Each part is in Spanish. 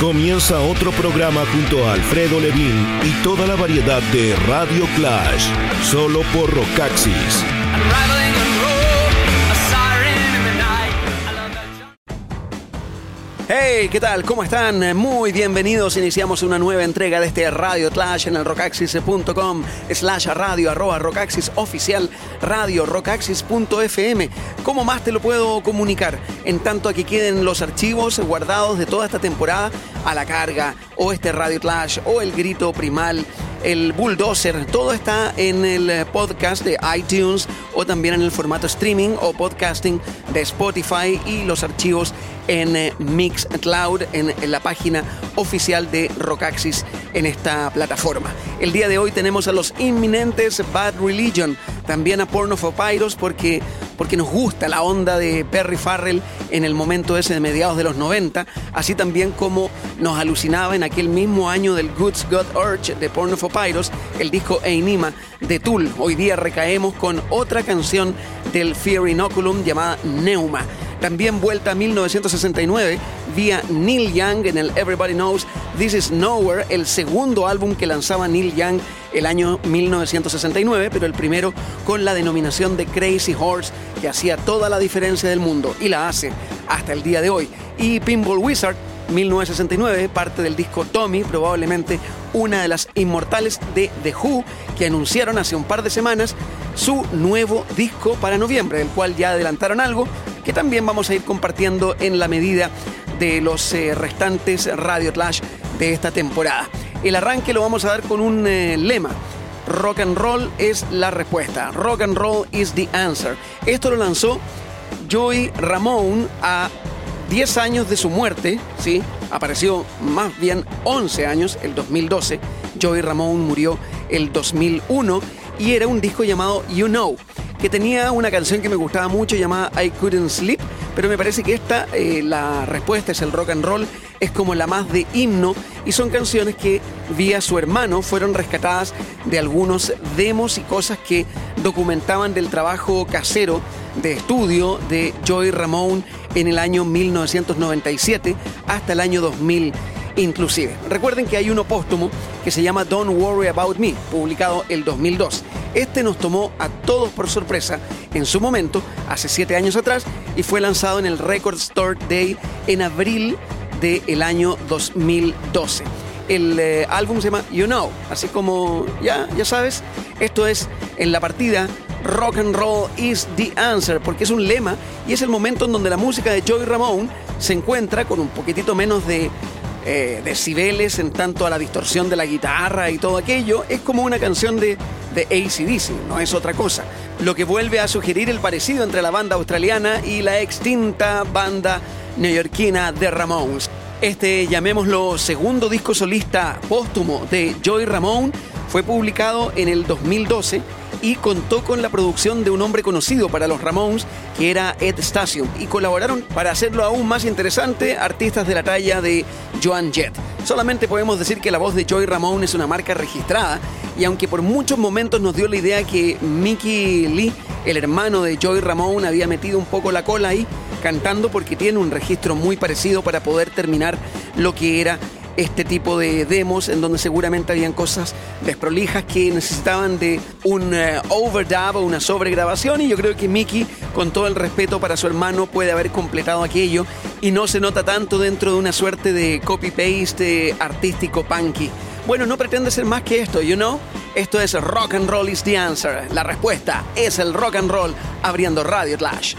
Comienza otro programa junto a Alfredo Levin y toda la variedad de Radio Clash, solo por Rocaxis. Hey, ¿qué tal? ¿Cómo están? Muy bienvenidos. Iniciamos una nueva entrega de este Radio Clash en el rockaxis.com slash radio arroba rockaxis oficial radio rockaxis.fm. ¿Cómo más te lo puedo comunicar? En tanto aquí queden los archivos guardados de toda esta temporada a la carga o este Radio Clash o el grito primal el Bulldozer, todo está en el podcast de iTunes o también en el formato streaming o podcasting de Spotify y los archivos en eh, Mixcloud, en, en la página oficial de Rockaxis en esta plataforma. El día de hoy tenemos a los inminentes Bad Religion, también a Porno for Pyros porque, porque nos gusta la onda de Perry Farrell en el momento ese de mediados de los 90, así también como nos alucinaba en aquel mismo año del Goods God Urge de Porno for Pyros, el disco Einima de Tool. Hoy día recaemos con otra canción del Fear Inoculum llamada Neuma. También vuelta a 1969 vía Neil Young en el Everybody Knows This Is Nowhere, el segundo álbum que lanzaba Neil Young el año 1969, pero el primero con la denominación de Crazy Horse, que hacía toda la diferencia del mundo y la hace hasta el día de hoy. Y Pinball Wizard 1969, parte del disco Tommy, probablemente una de las inmortales de The Who, que anunciaron hace un par de semanas su nuevo disco para noviembre, del cual ya adelantaron algo, que también vamos a ir compartiendo en la medida de los eh, restantes Radio Clash de esta temporada. El arranque lo vamos a dar con un eh, lema. Rock and roll es la respuesta. Rock and roll is the answer. Esto lo lanzó Joey Ramone a 10 años de su muerte, ¿sí? Apareció más bien 11 años, el 2012. Joey Ramone murió el 2001 y era un disco llamado You Know, que tenía una canción que me gustaba mucho llamada I Couldn't Sleep, pero me parece que esta, eh, la respuesta es el rock and roll, es como la más de himno y son canciones que vía su hermano fueron rescatadas de algunos demos y cosas que documentaban del trabajo casero de estudio de Joey Ramone en el año 1997 hasta el año 2000 inclusive. Recuerden que hay uno póstumo que se llama Don't Worry About Me, publicado el 2002. Este nos tomó a todos por sorpresa en su momento, hace siete años atrás, y fue lanzado en el Record Store Day en abril del año 2012. El eh, álbum se llama You Know, así como ya, ya sabes, esto es en la partida Rock and Roll is the Answer, porque es un lema y es el momento en donde la música de Joey Ramone se encuentra con un poquitito menos de eh, decibeles en tanto a la distorsión de la guitarra y todo aquello, es como una canción de, de ACDC, no es otra cosa. Lo que vuelve a sugerir el parecido entre la banda australiana y la extinta banda neoyorquina de Ramones. Este, llamémoslo, segundo disco solista póstumo de Joey Ramone fue publicado en el 2012 y contó con la producción de un hombre conocido para los Ramones, que era Ed Station, y colaboraron para hacerlo aún más interesante artistas de la talla de Joan Jett. Solamente podemos decir que la voz de Joey Ramone es una marca registrada, y aunque por muchos momentos nos dio la idea que Mickey Lee, el hermano de Joey Ramone, había metido un poco la cola ahí, cantando porque tiene un registro muy parecido para poder terminar lo que era este tipo de demos en donde seguramente habían cosas desprolijas que necesitaban de un uh, overdub o una sobregrabación y yo creo que Mickey con todo el respeto para su hermano puede haber completado aquello y no se nota tanto dentro de una suerte de copy-paste artístico punky. Bueno, no pretende ser más que esto, you know? Esto es rock and roll is the answer. La respuesta es el rock and roll abriendo Radio Clash.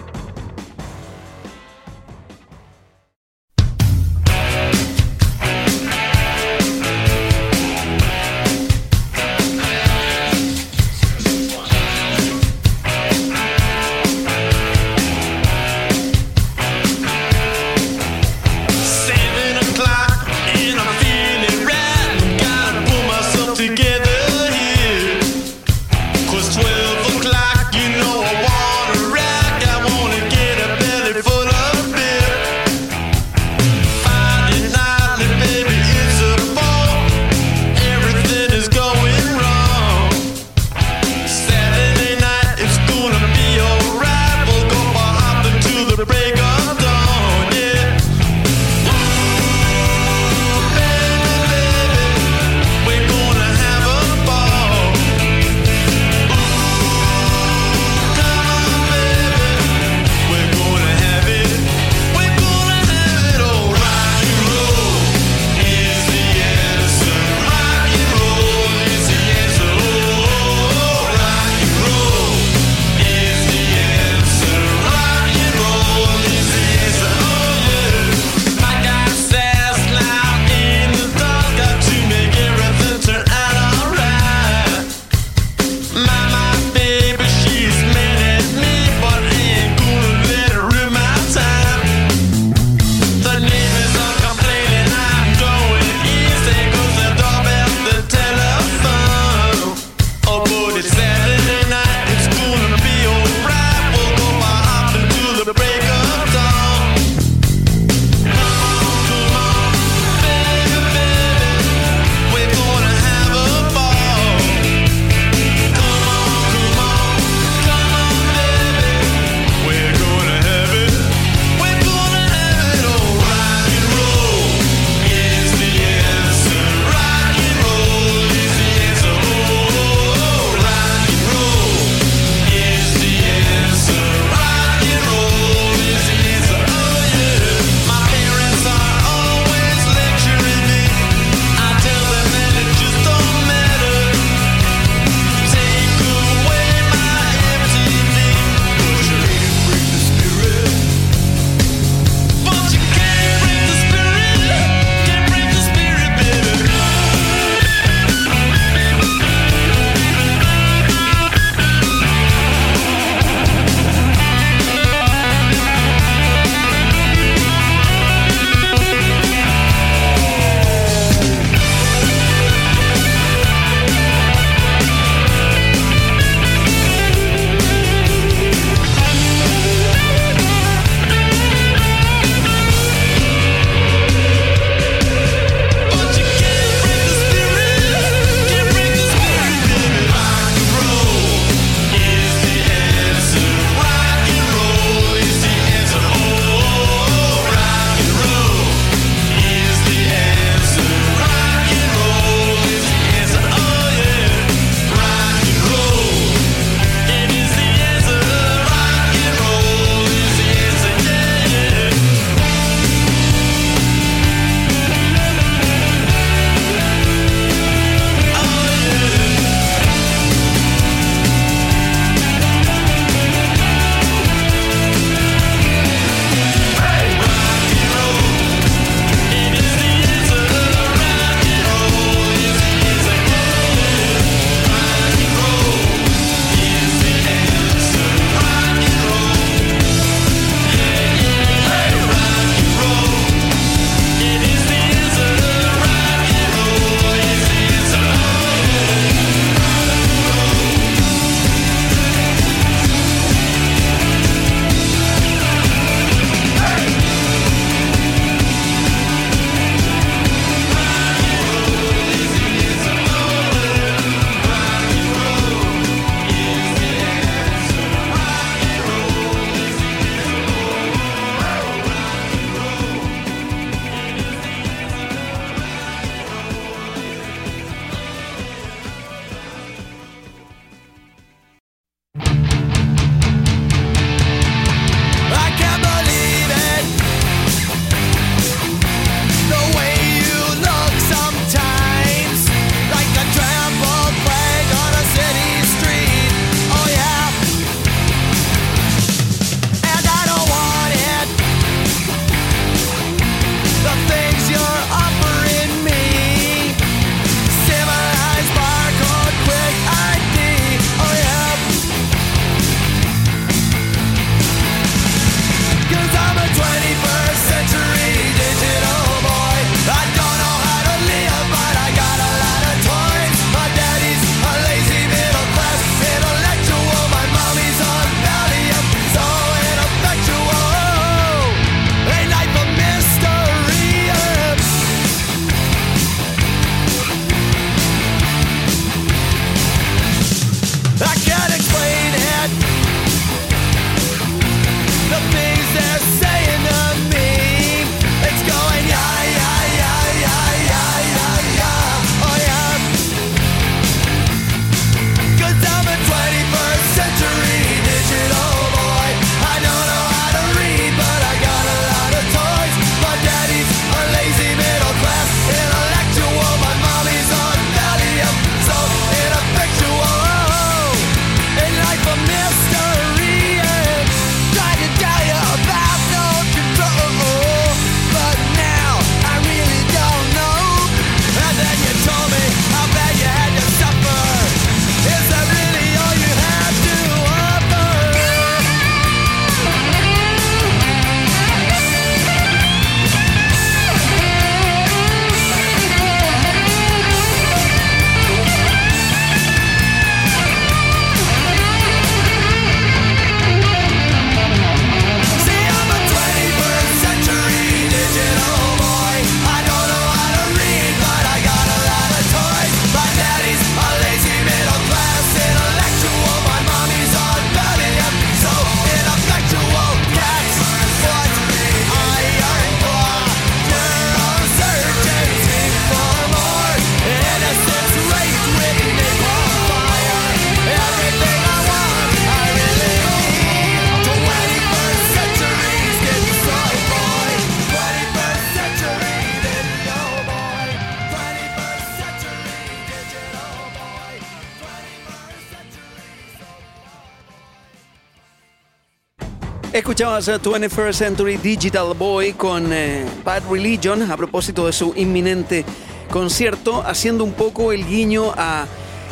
Escuchabas a 21st Century Digital Boy con eh, Bad Religion a propósito de su inminente concierto, haciendo un poco el guiño a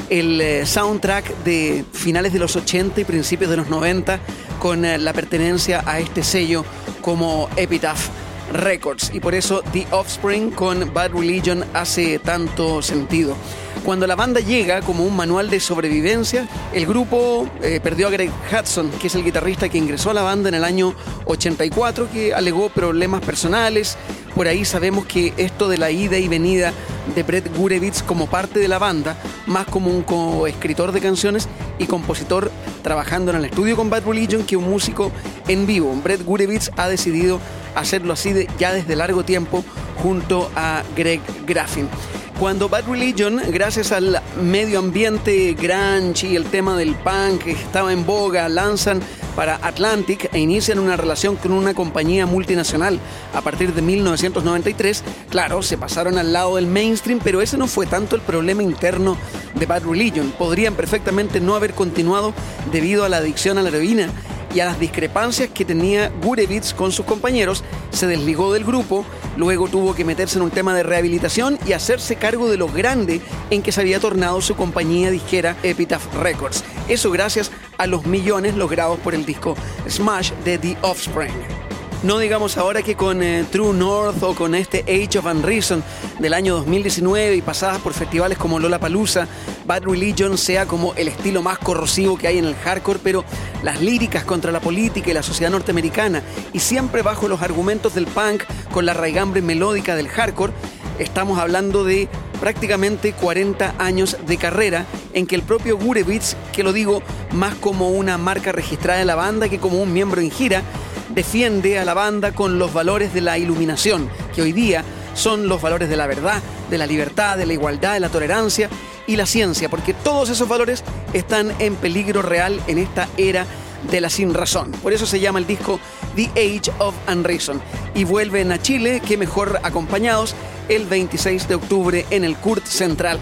el eh, soundtrack de finales de los 80 y principios de los 90 con eh, la pertenencia a este sello como Epitaph Records y por eso The Offspring con Bad Religion hace tanto sentido. Cuando la banda llega como un manual de sobrevivencia, el grupo eh, perdió a Greg Hudson, que es el guitarrista que ingresó a la banda en el año 84, que alegó problemas personales. Por ahí sabemos que esto de la ida y venida de Brett Gurewitz como parte de la banda, más como un coescritor de canciones y compositor trabajando en el estudio con Bad Religion que un músico en vivo. Brett Gurewitz ha decidido hacerlo así ya desde largo tiempo junto a Greg Graffin. Cuando Bad Religion, gracias al medio ambiente grunge y el tema del punk que estaba en boga, lanzan para Atlantic e inician una relación con una compañía multinacional a partir de 1993, claro, se pasaron al lado del mainstream, pero ese no fue tanto el problema interno de Bad Religion. Podrían perfectamente no haber continuado debido a la adicción a la heroína y a las discrepancias que tenía Gurevitz con sus compañeros, se desligó del grupo, luego tuvo que meterse en un tema de rehabilitación y hacerse cargo de lo grande en que se había tornado su compañía disquera Epitaph Records. Eso gracias a los millones logrados por el disco Smash de The Offspring. No digamos ahora que con eh, True North o con este Age of Unreason del año 2019 y pasadas por festivales como Lola Palusa, Bad Religion sea como el estilo más corrosivo que hay en el hardcore, pero las líricas contra la política y la sociedad norteamericana y siempre bajo los argumentos del punk con la raigambre melódica del hardcore, estamos hablando de prácticamente 40 años de carrera en que el propio Gurewitz, que lo digo más como una marca registrada de la banda que como un miembro en gira, defiende a la banda con los valores de la iluminación, que hoy día son los valores de la verdad, de la libertad, de la igualdad, de la tolerancia y la ciencia, porque todos esos valores están en peligro real en esta era de la sin razón. Por eso se llama el disco The Age of Unreason. Y vuelven a Chile, que mejor acompañados, el 26 de octubre en el Kurt Central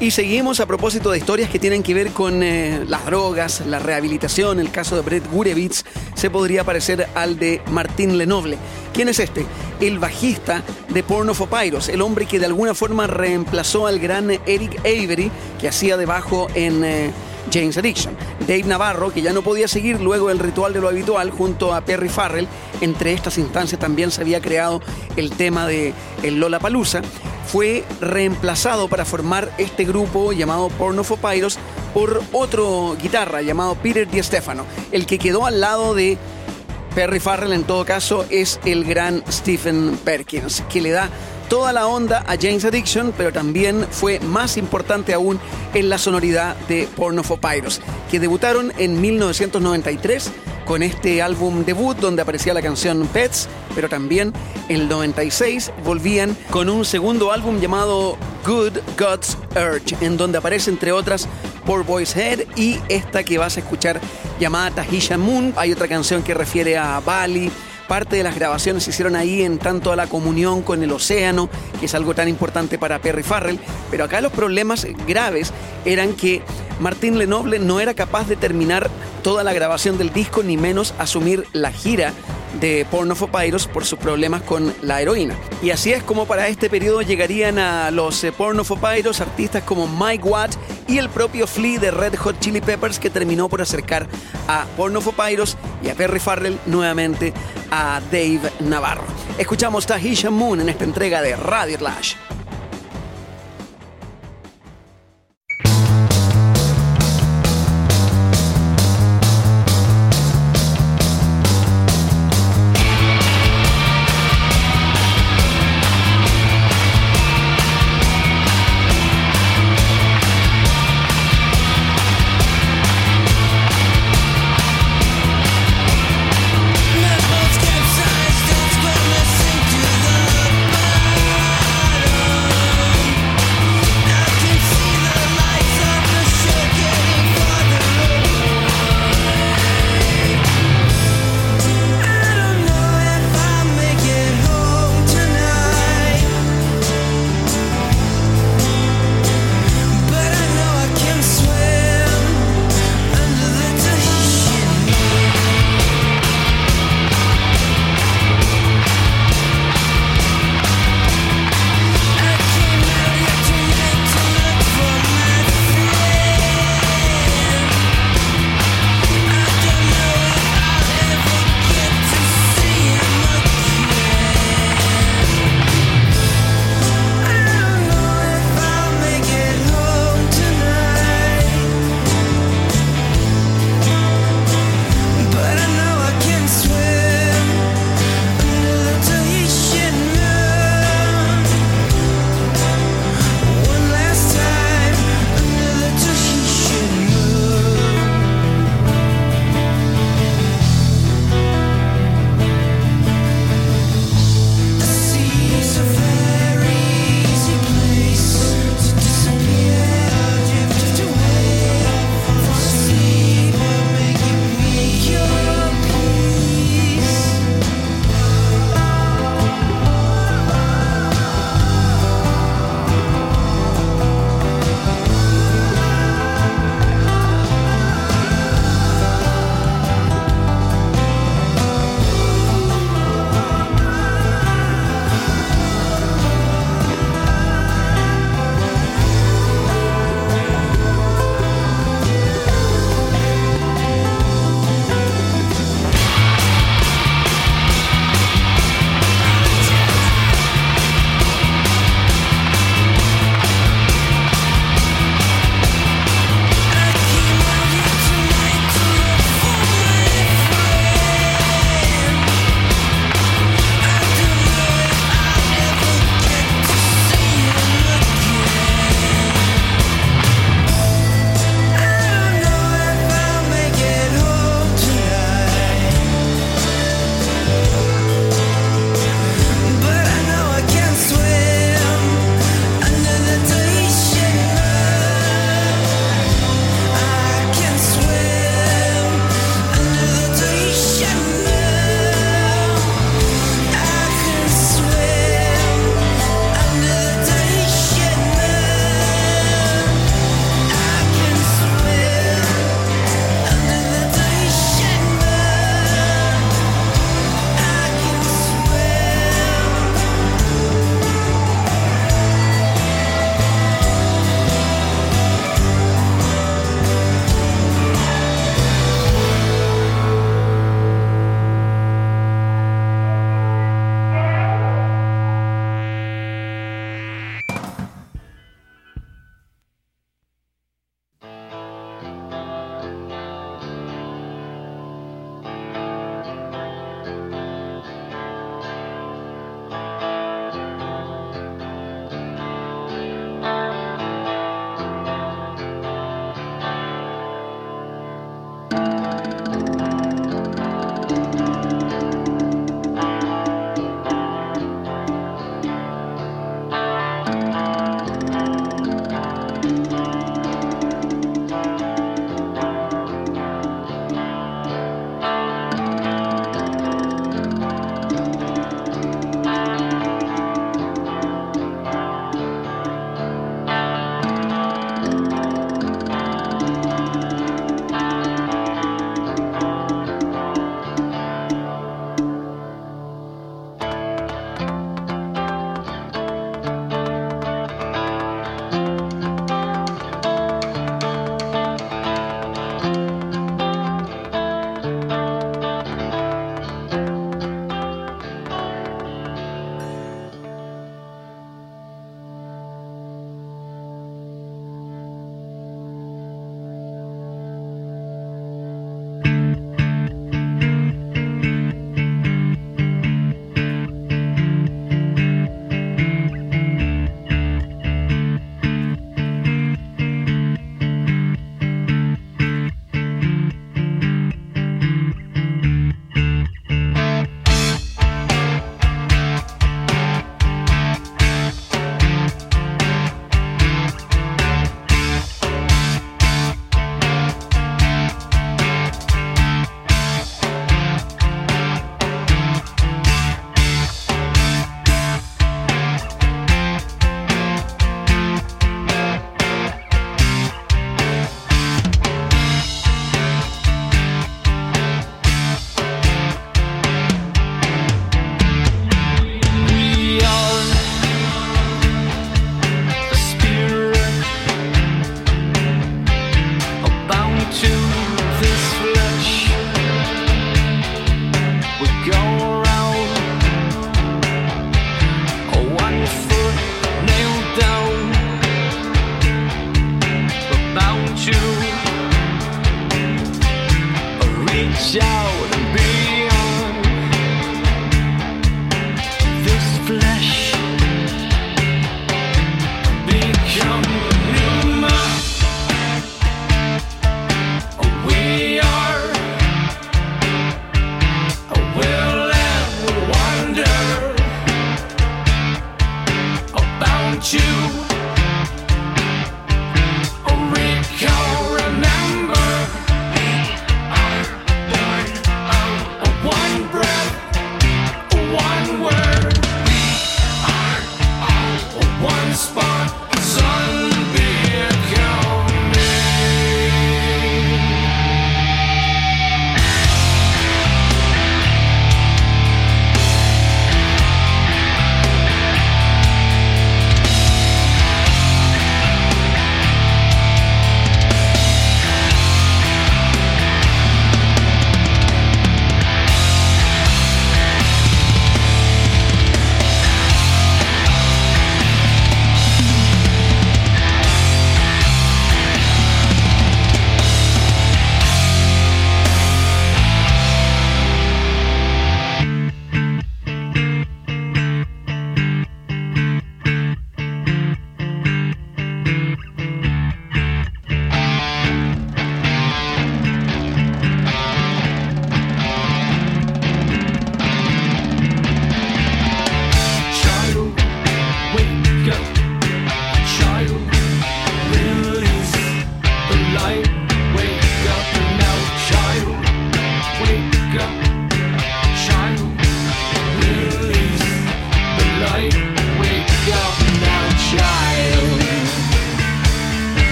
y seguimos a propósito de historias que tienen que ver con eh, las drogas, la rehabilitación. El caso de Brett Gurewitz se podría parecer al de Martín Lenoble. ¿Quién es este? El bajista de for Pyros, el hombre que de alguna forma reemplazó al gran Eric Avery, que hacía de bajo en... Eh, James Addiction. Dave Navarro, que ya no podía seguir luego el ritual de lo habitual junto a Perry Farrell, entre estas instancias también se había creado el tema de el Lola Palusa fue reemplazado para formar este grupo llamado Porno for Pyros por otro guitarra llamado Peter Di Stefano. El que quedó al lado de Perry Farrell en todo caso es el gran Stephen Perkins, que le da toda la onda a James Addiction, pero también fue más importante aún en la sonoridad de Porno for Pyros, que debutaron en 1993 con este álbum debut donde aparecía la canción Pets, pero también en el 96 volvían con un segundo álbum llamado Good God's Urge, en donde aparece entre otras Poor Boy's Head y esta que vas a escuchar llamada Tahisha Moon. Hay otra canción que refiere a Bali, parte de las grabaciones se hicieron ahí en tanto a la comunión con el océano, que es algo tan importante para Perry Farrell, pero acá los problemas graves eran que Martín Lenoble no era capaz de terminar toda la grabación del disco, ni menos asumir la gira de Porno for Pyros por sus problemas con la heroína. Y así es como para este periodo llegarían a los eh, Porno for Pyros artistas como Mike Watt y el propio Flea de Red Hot Chili Peppers que terminó por acercar a Porno for Pyros y a Perry Farrell nuevamente a Dave Navarro. Escuchamos Tahisha Moon en esta entrega de Radio Clash.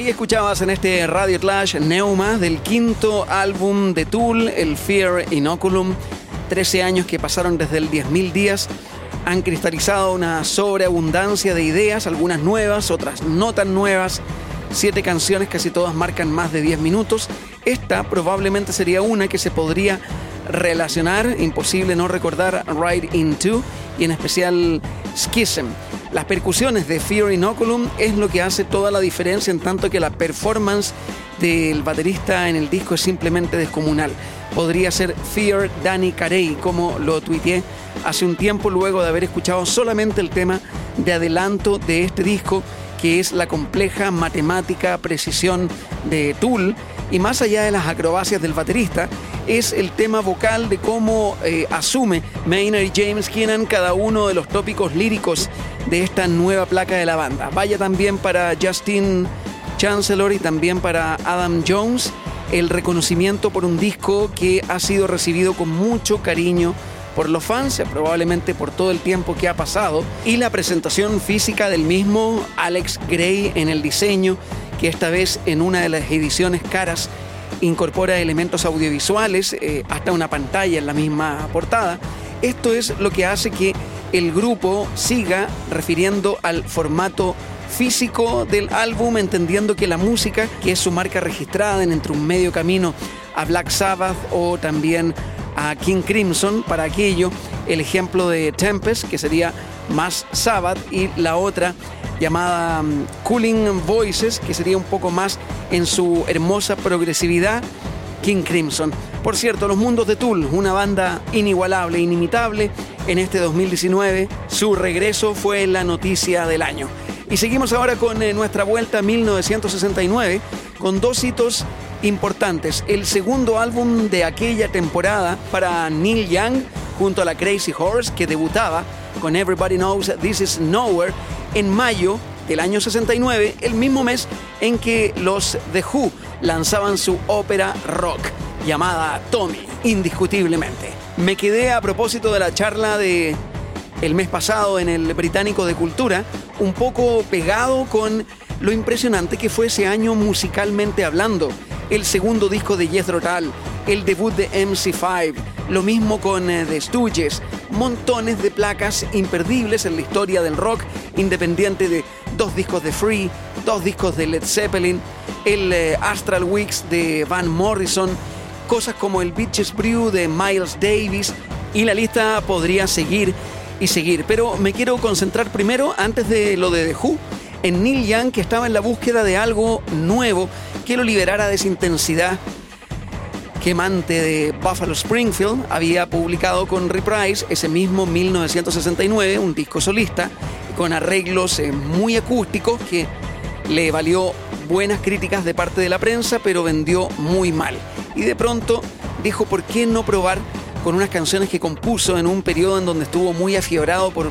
Ahí escuchabas en este Radio Clash Neuma del quinto álbum de Tool, el Fear Inoculum. 13 años que pasaron desde el 10.000 días han cristalizado una sobreabundancia de ideas, algunas nuevas, otras no tan nuevas. Siete canciones, casi todas marcan más de 10 minutos. Esta probablemente sería una que se podría relacionar, imposible no recordar Ride Into y en especial Schism. Las percusiones de Fear Inoculum es lo que hace toda la diferencia en tanto que la performance del baterista en el disco es simplemente descomunal. Podría ser Fear Danny Carey, como lo tuiteé hace un tiempo luego de haber escuchado solamente el tema de adelanto de este disco, que es la compleja matemática precisión de Tool y más allá de las acrobacias del baterista, es el tema vocal de cómo eh, asume Maynard y James Keenan cada uno de los tópicos líricos de esta nueva placa de la banda. Vaya también para Justin Chancellor y también para Adam Jones el reconocimiento por un disco que ha sido recibido con mucho cariño por los fans, probablemente por todo el tiempo que ha pasado, y la presentación física del mismo Alex Gray en el diseño que esta vez en una de las ediciones caras incorpora elementos audiovisuales, eh, hasta una pantalla en la misma portada. Esto es lo que hace que el grupo siga refiriendo al formato físico del álbum, entendiendo que la música, que es su marca registrada en entre un medio camino a Black Sabbath o también a King Crimson, para aquello, el ejemplo de Tempest, que sería más Sabbath, y la otra llamada mm, Cooling Voices, que sería un poco más en su hermosa progresividad, King Crimson. Por cierto, Los Mundos de Tool, una banda inigualable, inimitable, en este 2019, su regreso fue la noticia del año. Y seguimos ahora con eh, nuestra vuelta a 1969, con dos hitos importantes. El segundo álbum de aquella temporada para Neil Young, junto a la Crazy Horse, que debutaba con Everybody Knows This Is Nowhere, en mayo del año 69, el mismo mes en que los The Who lanzaban su ópera rock llamada Tommy, indiscutiblemente. Me quedé a propósito de la charla de el mes pasado en el Británico de Cultura, un poco pegado con lo impresionante que fue ese año musicalmente hablando. El segundo disco de Jethro Tull, el debut de MC5, lo mismo con eh, The Stooges, montones de placas imperdibles en la historia del rock independiente de dos discos de Free, dos discos de Led Zeppelin, el eh, Astral Weeks de Van Morrison, cosas como el Beaches Brew de Miles Davis y la lista podría seguir y seguir. Pero me quiero concentrar primero, antes de lo de The Who, en Neil Young que estaba en la búsqueda de algo nuevo que lo liberara de esa intensidad quemante de Buffalo Springfield, había publicado con Reprise ese mismo 1969 un disco solista con arreglos eh, muy acústicos que le valió buenas críticas de parte de la prensa, pero vendió muy mal. Y de pronto dijo, ¿por qué no probar con unas canciones que compuso en un periodo en donde estuvo muy afiebrado por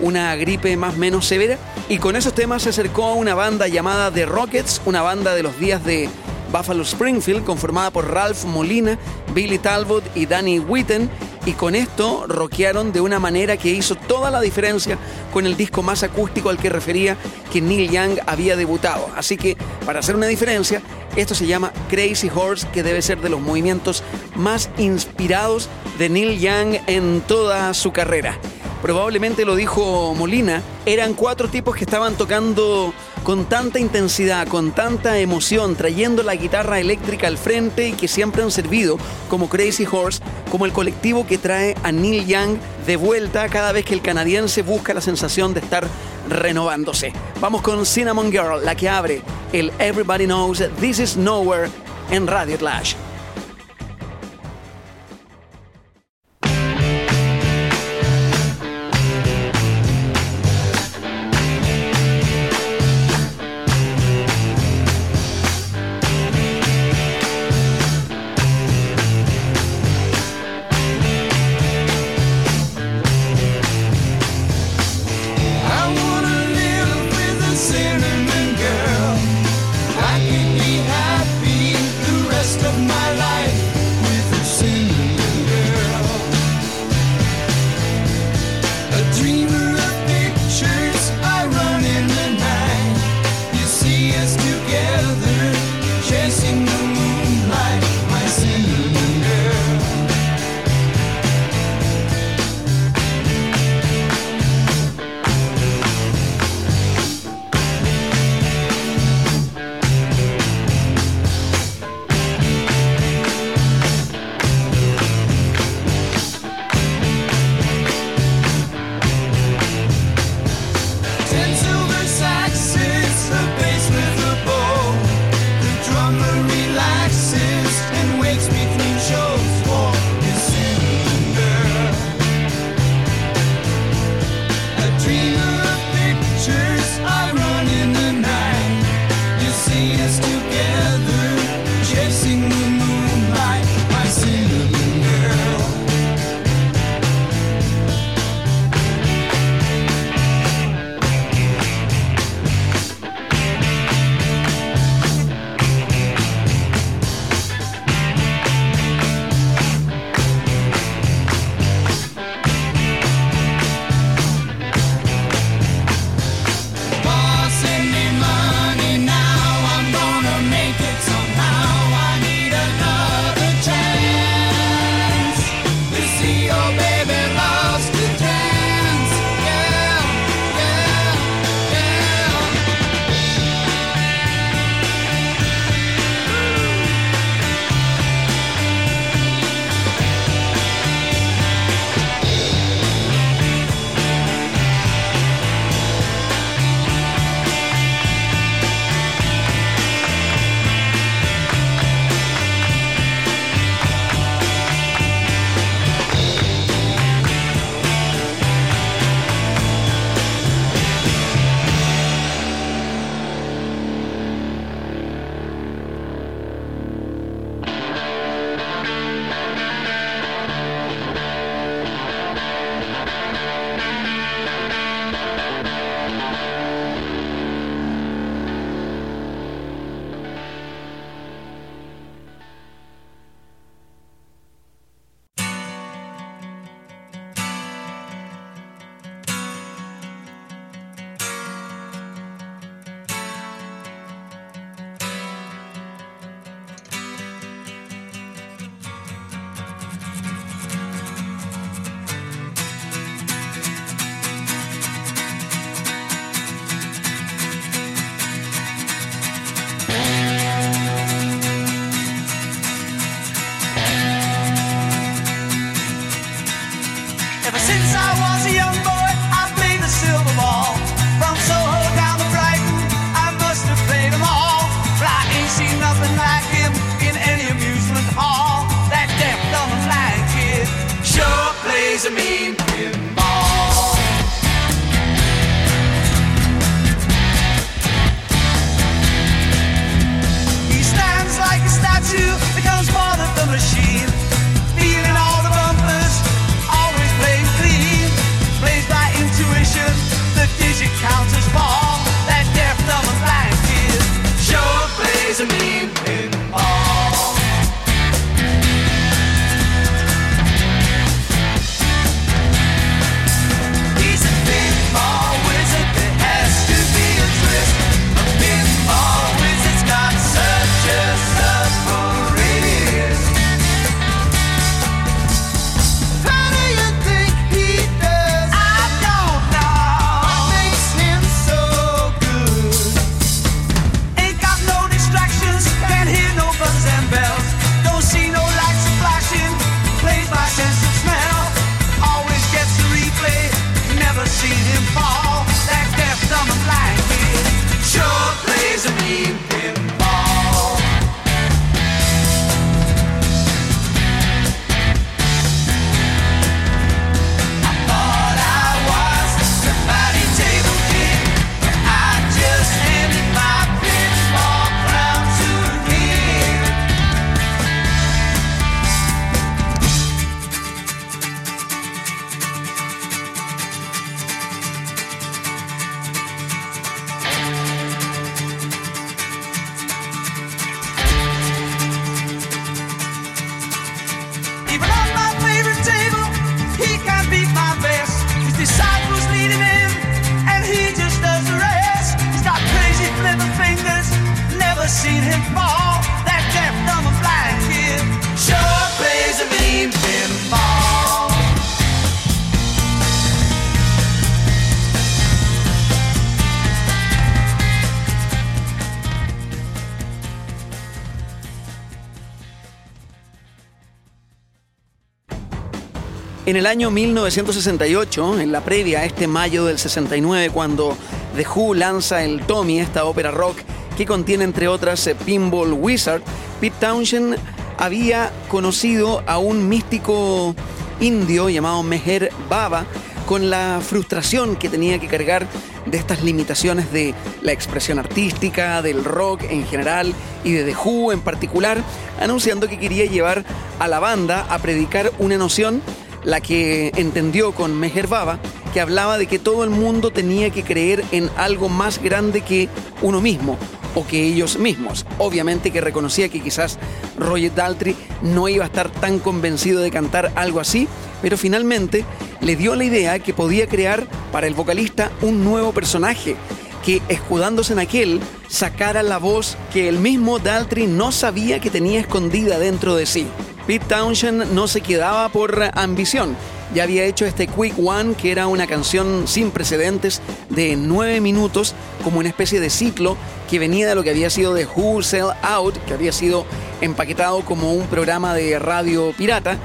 una gripe más menos severa? Y con esos temas se acercó a una banda llamada The Rockets, una banda de los días de Buffalo Springfield, conformada por Ralph Molina, Billy Talbot y Danny Witten, y con esto rockearon de una manera que hizo toda la diferencia con el disco más acústico al que refería que Neil Young había debutado. Así que, para hacer una diferencia, esto se llama Crazy Horse, que debe ser de los movimientos más inspirados de Neil Young en toda su carrera probablemente lo dijo Molina, eran cuatro tipos que estaban tocando con tanta intensidad, con tanta emoción, trayendo la guitarra eléctrica al frente y que siempre han servido como Crazy Horse, como el colectivo que trae a Neil Young de vuelta cada vez que el canadiense busca la sensación de estar renovándose. Vamos con Cinnamon Girl, la que abre el Everybody Knows This Is Nowhere en Radio Clash. En el año 1968, en la previa a este mayo del 69, cuando The Who lanza el Tommy, esta ópera rock que contiene entre otras eh, Pinball Wizard, Pete Townshend había conocido a un místico indio llamado Meher Baba con la frustración que tenía que cargar de estas limitaciones de la expresión artística, del rock en general y de The Who en particular, anunciando que quería llevar a la banda a predicar una noción, la que entendió con Meher Baba, que hablaba de que todo el mundo tenía que creer en algo más grande que uno mismo o que ellos mismos. Obviamente que reconocía que quizás Roger Daltrey no iba a estar tan convencido de cantar algo así, pero finalmente le dio la idea que podía crear para el vocalista un nuevo personaje que, escudándose en aquel, sacara la voz que el mismo Daltrey no sabía que tenía escondida dentro de sí. Pete Townshend no se quedaba por ambición. Ya había hecho este Quick One, que era una canción sin precedentes de nueve minutos, como una especie de ciclo que venía de lo que había sido de Who Sell Out, que había sido empaquetado como un programa de radio pirata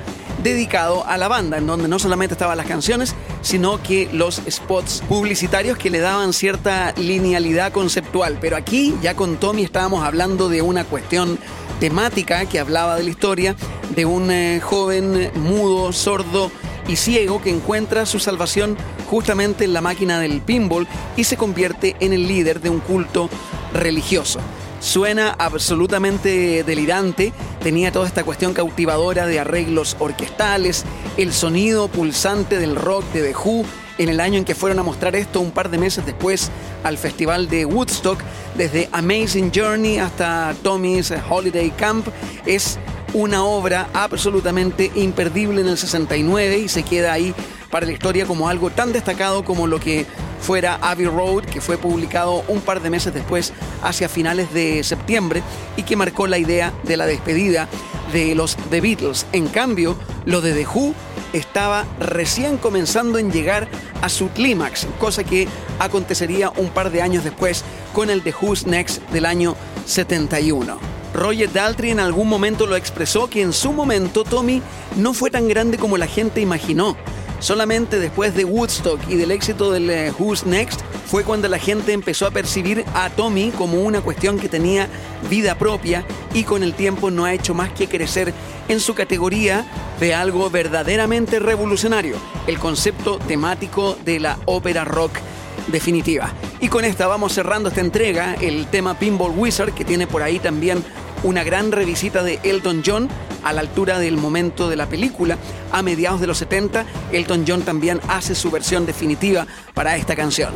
dedicado a la banda, en donde no solamente estaban las canciones, sino que los spots publicitarios que le daban cierta linealidad conceptual. Pero aquí ya con Tommy estábamos hablando de una cuestión temática que hablaba de la historia de un eh, joven mudo, sordo y ciego que encuentra su salvación justamente en la máquina del pinball y se convierte en el líder de un culto religioso. Suena absolutamente delirante, tenía toda esta cuestión cautivadora de arreglos orquestales, el sonido pulsante del rock de The Who, en el año en que fueron a mostrar esto un par de meses después al festival de Woodstock, desde Amazing Journey hasta Tommy's Holiday Camp, es una obra absolutamente imperdible en el 69 y se queda ahí para la historia como algo tan destacado como lo que fuera Abbey Road, que fue publicado un par de meses después, hacia finales de septiembre, y que marcó la idea de la despedida de los The Beatles. En cambio, lo de The Who estaba recién comenzando en llegar a su clímax, cosa que acontecería un par de años después con el The Who's Next del año 71. Roger Daltrey en algún momento lo expresó que en su momento Tommy no fue tan grande como la gente imaginó. Solamente después de Woodstock y del éxito del eh, Who's Next fue cuando la gente empezó a percibir a Tommy como una cuestión que tenía vida propia y con el tiempo no ha hecho más que crecer en su categoría de algo verdaderamente revolucionario, el concepto temático de la ópera rock definitiva. Y con esta vamos cerrando esta entrega, el tema Pinball Wizard, que tiene por ahí también una gran revisita de Elton John a la altura del momento de la película. A mediados de los 70, Elton John también hace su versión definitiva para esta canción.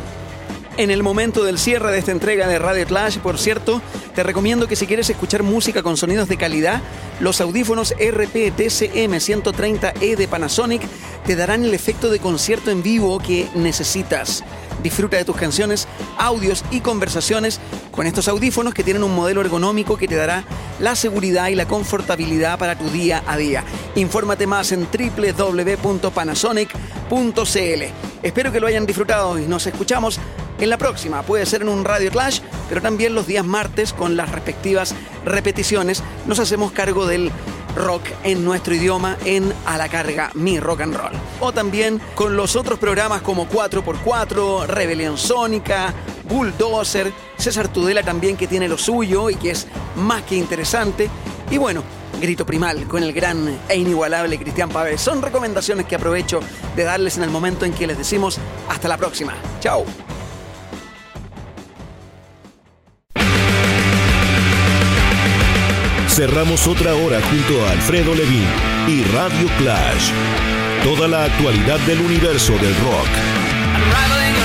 En el momento del cierre de esta entrega de Radio Clash, por cierto, te recomiendo que si quieres escuchar música con sonidos de calidad, los audífonos RP-TCM 130E de Panasonic te darán el efecto de concierto en vivo que necesitas. Disfruta de tus canciones, audios y conversaciones con estos audífonos que tienen un modelo ergonómico que te dará la seguridad y la confortabilidad para tu día a día. Infórmate más en www.panasonic.cl. Espero que lo hayan disfrutado y nos escuchamos en la próxima. Puede ser en un Radio Clash, pero también los días martes con las respectivas repeticiones. Nos hacemos cargo del rock en nuestro idioma en A la Carga, mi rock and roll. O también con los otros programas como 4x4, Rebelión Sónica, Bulldozer, César Tudela también que tiene lo suyo y que es más que interesante. Y bueno, Grito Primal con el gran e inigualable Cristian Pávez. Son recomendaciones que aprovecho de darles en el momento en que les decimos hasta la próxima. Chao. Cerramos otra hora junto a Alfredo Levin y Radio Clash. Toda la actualidad del universo del rock.